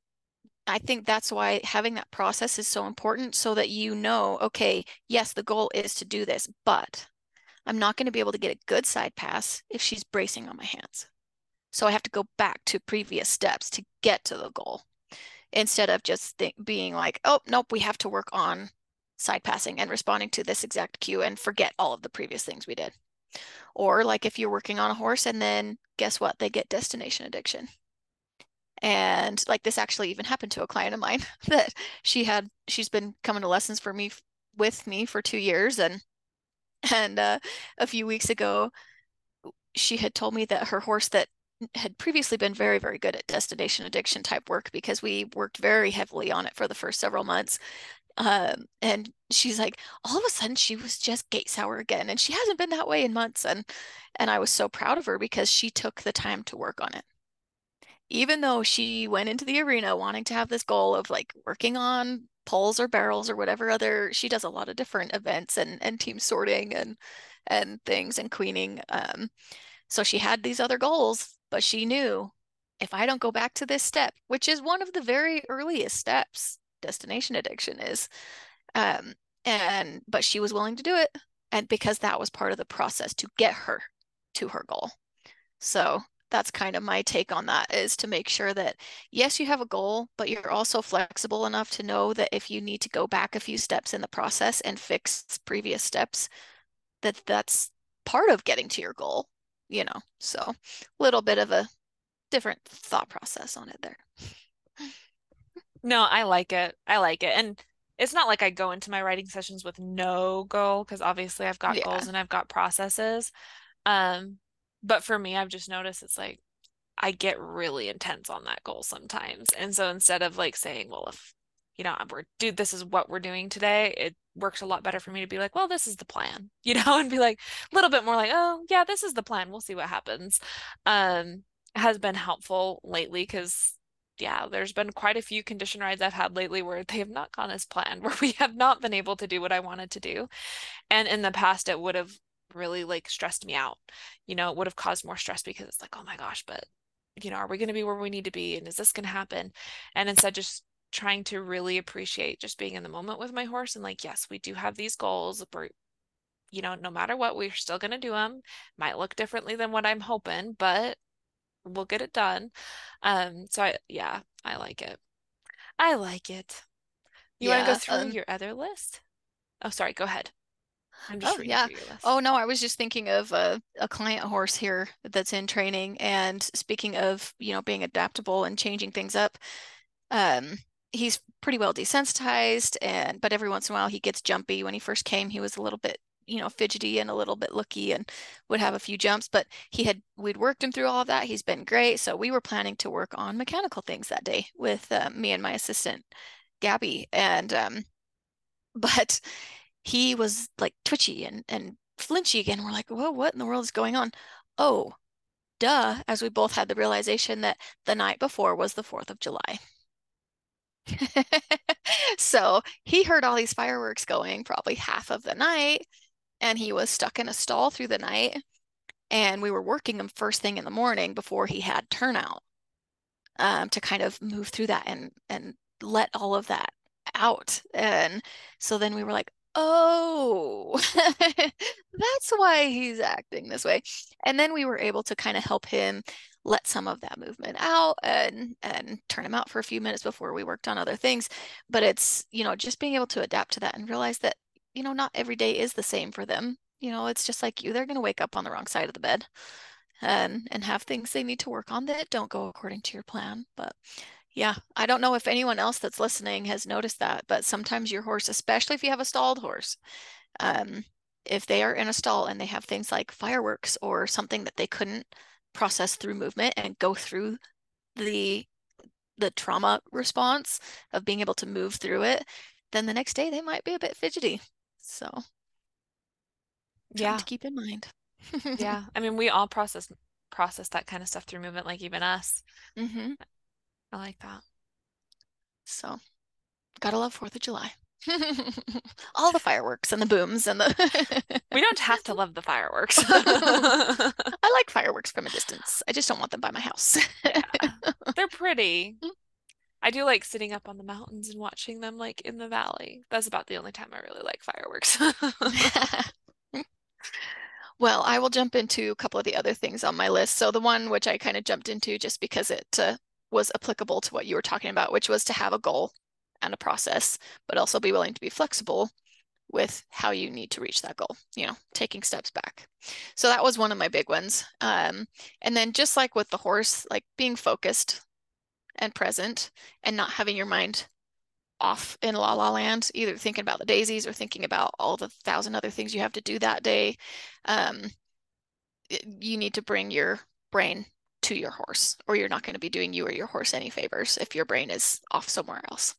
I think that's why having that process is so important so that you know, okay, yes, the goal is to do this, but I'm not going to be able to get a good side pass if she's bracing on my hands. So I have to go back to previous steps to get to the goal instead of just th- being like, oh, nope, we have to work on side passing and responding to this exact cue and forget all of the previous things we did. Or like if you're working on a horse and then guess what? They get destination addiction. And like this actually even happened to a client of mine that she had, she's been coming to lessons for me with me for two years. And, and uh, a few weeks ago, she had told me that her horse that had previously been very, very good at destination addiction type work because we worked very heavily on it for the first several months. Um, and she's like, all of a sudden she was just gate sour again. And she hasn't been that way in months. And and I was so proud of her because she took the time to work on it. Even though she went into the arena wanting to have this goal of like working on poles or barrels or whatever other she does a lot of different events and and team sorting and and things and queening. Um, so she had these other goals but she knew if I don't go back to this step, which is one of the very earliest steps, destination addiction is, um, and but she was willing to do it, and because that was part of the process to get her to her goal. So that's kind of my take on that is to make sure that yes you have a goal but you're also flexible enough to know that if you need to go back a few steps in the process and fix previous steps that that's part of getting to your goal you know, so a little bit of a different thought process on it there. No, I like it. I like it. And it's not like I go into my writing sessions with no goal because obviously I've got yeah. goals and I've got processes. Um, but for me, I've just noticed it's like I get really intense on that goal sometimes. And so instead of like saying, well, if you know, we're dude, this is what we're doing today, it works a lot better for me to be like, well, this is the plan, you know, and be like a little bit more like, oh, yeah, this is the plan. We'll see what happens. Um, has been helpful lately because yeah, there's been quite a few condition rides I've had lately where they have not gone as planned, where we have not been able to do what I wanted to do. And in the past, it would have really like stressed me out. You know, it would have caused more stress because it's like, oh my gosh, but you know, are we going to be where we need to be? And is this going to happen? And instead, just trying to really appreciate just being in the moment with my horse and like yes we do have these goals we're you know no matter what we're still going to do them might look differently than what i'm hoping but we'll get it done. Um so i yeah i like it. I like it. You yeah, want to go through um, your other list? Oh sorry go ahead. I'm just oh, yeah. Oh no, I was just thinking of a, a client horse here that's in training. And speaking of, you know, being adaptable and changing things up, um, he's pretty well desensitized and but every once in a while he gets jumpy. When he first came he was a little bit you know fidgety and a little bit looky and would have a few jumps but he had we'd worked him through all of that. He's been great. So we were planning to work on mechanical things that day with uh, me and my assistant gabby. And um but he was like twitchy and and flinchy again. We're like whoa what in the world is going on? Oh duh as we both had the realization that the night before was the 4th of july. So he heard all these fireworks going probably half of the night and he was stuck in a stall through the night and we were working him first thing in the morning before he had turnout um, to kind of move through that and and let all of that out. And so then we were like oh that's why he's acting this way. And then we were able to kind of help him let some of that movement out and and turn him out for a few minutes before we worked on other things. But it's you know just being able to adapt to that and realize that you know not every day is the same for them You know, it's just like you, they're going to wake up on the wrong side of the bed and and have things they need to work on that don't go according to your plan. But yeah, I don't know if anyone else that's listening has noticed that, but sometimes your horse, especially if you have a stalled horse, um, if they are in a stall and they have things like fireworks or something that they couldn't process through movement and go through the the trauma response of being able to move through it, then the next day they might be a bit fidgety. So yeah, to keep in mind. yeah. I mean, we all process process that kind of stuff through movement, like even us. Mm-hmm. I like that. So, gotta love Fourth of July. all the fireworks and the booms and the. we don't have to love the fireworks. I like fireworks from a distance. I just don't want them by my house. yeah. They're pretty. I do like sitting up on the mountains and watching them like in the valley. That's about the only time I really like fireworks. well, I will jump into a couple of the other things on my list. So the one which I kind of jumped into just because it uh, was applicable to what you were talking about, which was to have a goal and a process, but also be willing to be flexible with how you need to reach that goal, you know, taking steps back. So that was one of my big ones. Um, and then just like with the horse, like being focused and present and not having your mind off in la la land, either thinking about the daisies or thinking about all the thousand other things you have to do that day. Um, you need to bring your brain to your horse, or you're not going to be doing you or your horse any favors if your brain is off somewhere else.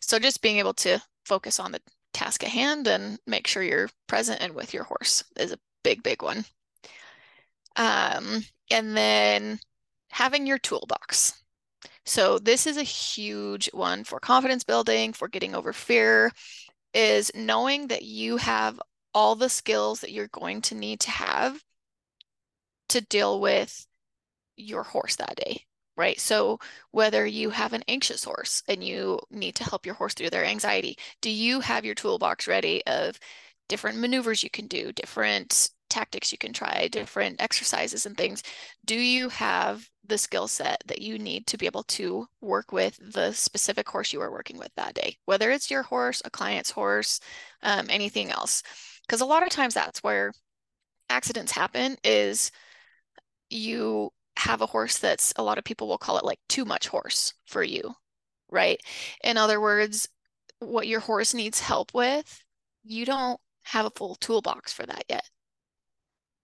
So just being able to focus on the task at hand and make sure you're present and with your horse is a big, big one. Um, and then having your toolbox. So this is a huge one for confidence building, for getting over fear, is knowing that you have all the skills that you're going to need to have to deal with your horse that day, right? So whether you have an anxious horse and you need to help your horse through their anxiety, do you have your toolbox ready of different maneuvers you can do, different tactics you can try, different exercises and things? Do you have the skill set that you need to be able to work with the specific horse you are working with that day, whether it's your horse, a client's horse, um, anything else? Because a lot of times that's where accidents happen is you have a horse that's a lot of people will call it like too much horse for you, right? In other words, what your horse needs help with, you don't have a full toolbox for that yet.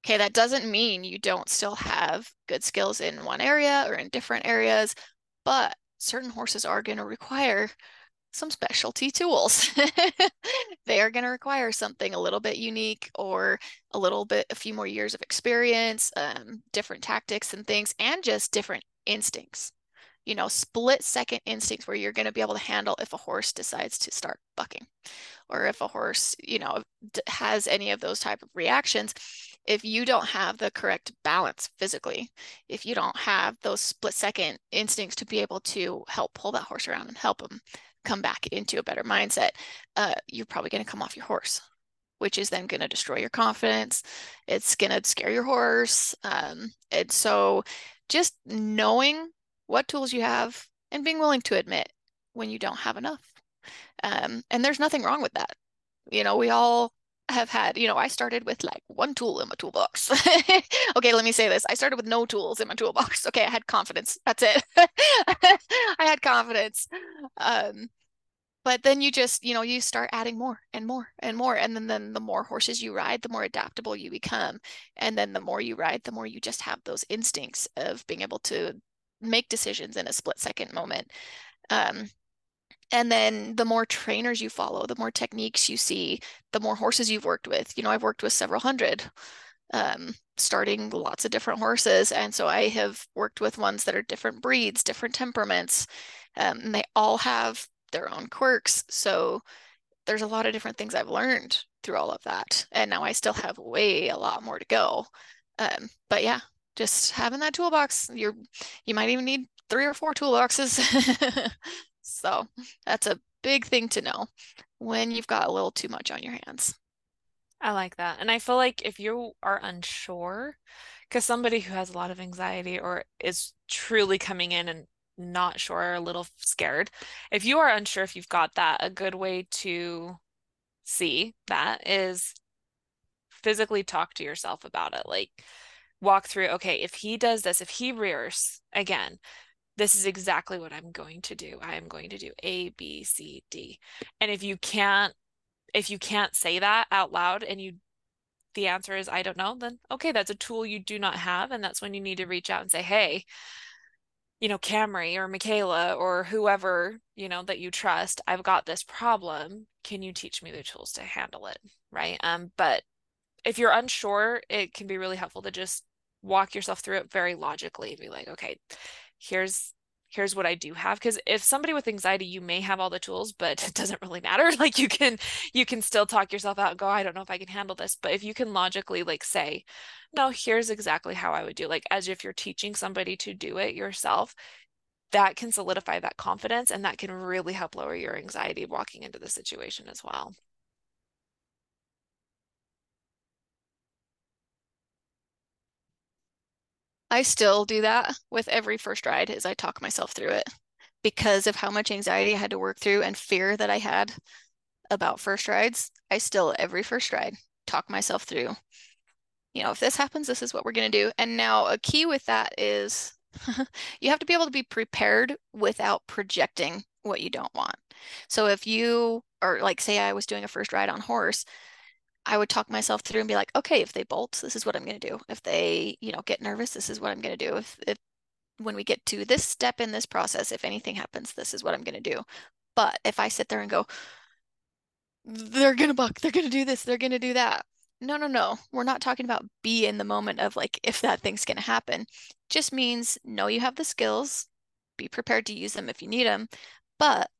Okay, that doesn't mean you don't still have good skills in one area or in different areas, but certain horses are going to require some specialty tools. they are going to require something a little bit unique or a little bit, a few more years of experience, um, different tactics and things, and just different instincts. You know, split second instincts where you're going to be able to handle if a horse decides to start bucking or if a horse, you know, has any of those type of reactions. If you don't have the correct balance physically, if you don't have those split second instincts to be able to help pull that horse around and help them come back into a better mindset, uh, you're probably going to come off your horse, which is then going to destroy your confidence. It's going to scare your horse. Um, and so just knowing what tools you have and being willing to admit when you don't have enough. Um, and there's nothing wrong with that. You know, we all have had, you know, I started with like one tool in my toolbox. okay, let me say this. I started with no tools in my toolbox. Okay, I had confidence. That's it. I had confidence. Um, but then you just, you know, you start adding more and more and more. And then, then the more horses you ride, the more adaptable you become. And then the more you ride, the more you just have those instincts of being able to make decisions in a split second moment. Um, and then the more trainers you follow, the more techniques you see, the more horses you've worked with. You know, I've worked with several hundred, um, starting lots of different horses. And so I have worked with ones that are different breeds, different temperaments, um, and they all have their own quirks. So there's a lot of different things I've learned through all of that. And now I still have way a lot more to go. Um, but yeah, just having that toolbox, you're you might even need three or four toolboxes. So that's a big thing to know when you've got a little too much on your hands. I like that. And I feel like if you are unsure, because somebody who has a lot of anxiety or is truly coming in and not sure, or a little scared, if you are unsure if you've got that, a good way to see that is physically talk to yourself about it. Like walk through, okay, if he does this, if he rears again, this is exactly what I'm going to do. I am going to do A, B, C, D. And if you can't, if you can't say that out loud and you the answer is I don't know, then okay, that's a tool you do not have. And that's when you need to reach out and say, hey, you know, Camri or McKayla or whoever, you know, that you trust, I've got this problem. Can you teach me the tools to handle it? Right. Um, but if you're unsure, it can be really helpful to just walk yourself through it very logically. And be like, okay, here's here's what I do have. Because if somebody with anxiety you may have all the tools but it doesn't really matter. Like you can you can still talk yourself out and go oh, I don't know if I can handle this. But if you can logically like say no here's exactly how I would do like as if you're teaching somebody to do it yourself that can solidify that confidence and that can really help lower your anxiety walking into the situation as well I still do that with every first ride as I talk myself through it because of how much anxiety I had to work through and fear that I had about first rides. I still every first ride talk myself through. You know, if this happens, this is what we're going to do. And now a key with that is you have to be able to be prepared without projecting what you don't want. So if you or like say I was doing a first ride on horse, I would talk myself through and be like, okay, if they bolt, this is what I'm going to do. If they, you know, get nervous, this is what I'm going to do. If, if when we get to this step in this process, if anything happens, this is what I'm going to do. But if I sit there and go, they're going to buck, they're going to do this, they're going to do that. No, no, no. We're not talking about be in the moment of like if that thing's going to happen. Just means know you have the skills, be prepared to use them if you need them, but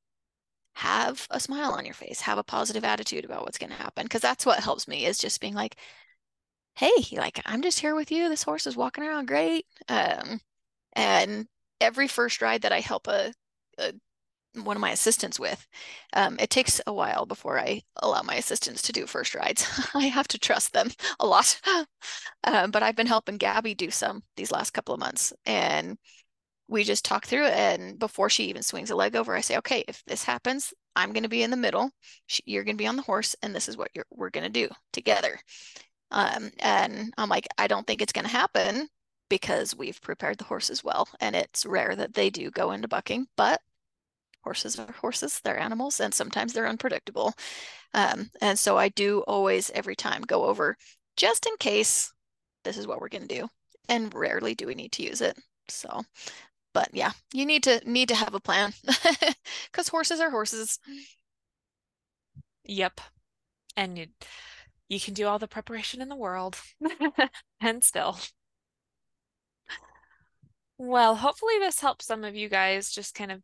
have a smile on your face, have a positive attitude about what's going to happen. Because that's what helps me is just being like, hey, like, I'm just here with you. This horse is walking around great. Um, and every first ride that I help a, a one of my assistants with, um, it takes a while before I allow my assistants to do first rides. I have to trust them a lot. um, but I've been helping Gabby do some these last couple of months. And we just talk through it. And before she even swings a leg over, I say, okay, if this happens, I'm going to be in the middle. You're going to be on the horse, and this is what we're going to do together. Um, and I'm like, I don't think it's going to happen because we've prepared the horses well. And it's rare that they do go into bucking, but horses are horses, they're animals, and sometimes they're unpredictable. Um, and so I do always, every time, go over just in case this is what we're going to do. And rarely do we need to use it. So but yeah, you need to need to have a plan because horses are horses. Yep. And you you can do all the preparation in the world and still. Well, hopefully this helps some of you guys just kind of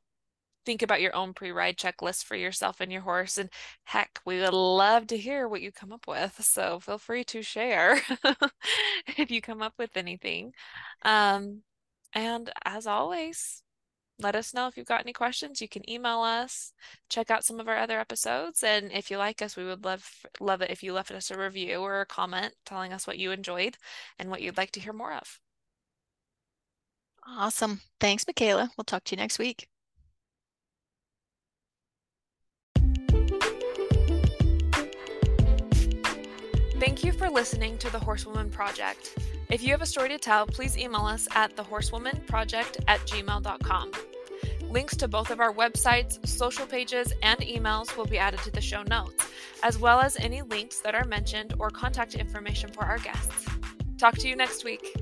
think about your own pre-ride checklist for yourself and your horse and heck we would love to hear what you come up with so feel free to share if you come up with anything um, and as always, let us know if you've got any questions. You can email us, check out some of our other episodes, and if you like us, we would love love it if you left us a review or a comment telling us what you enjoyed and what you'd like to hear more of. Awesome. Thanks, McKayla. We'll talk to you next week. Thank you for listening to the Horsewoman Project. If you have a story to tell, please email us at thehorsewomanproject at gmail.com. Links to both of our websites, social pages, and emails will be added to the show notes, as well as any links that are mentioned or contact information for our guests. Talk to you next week.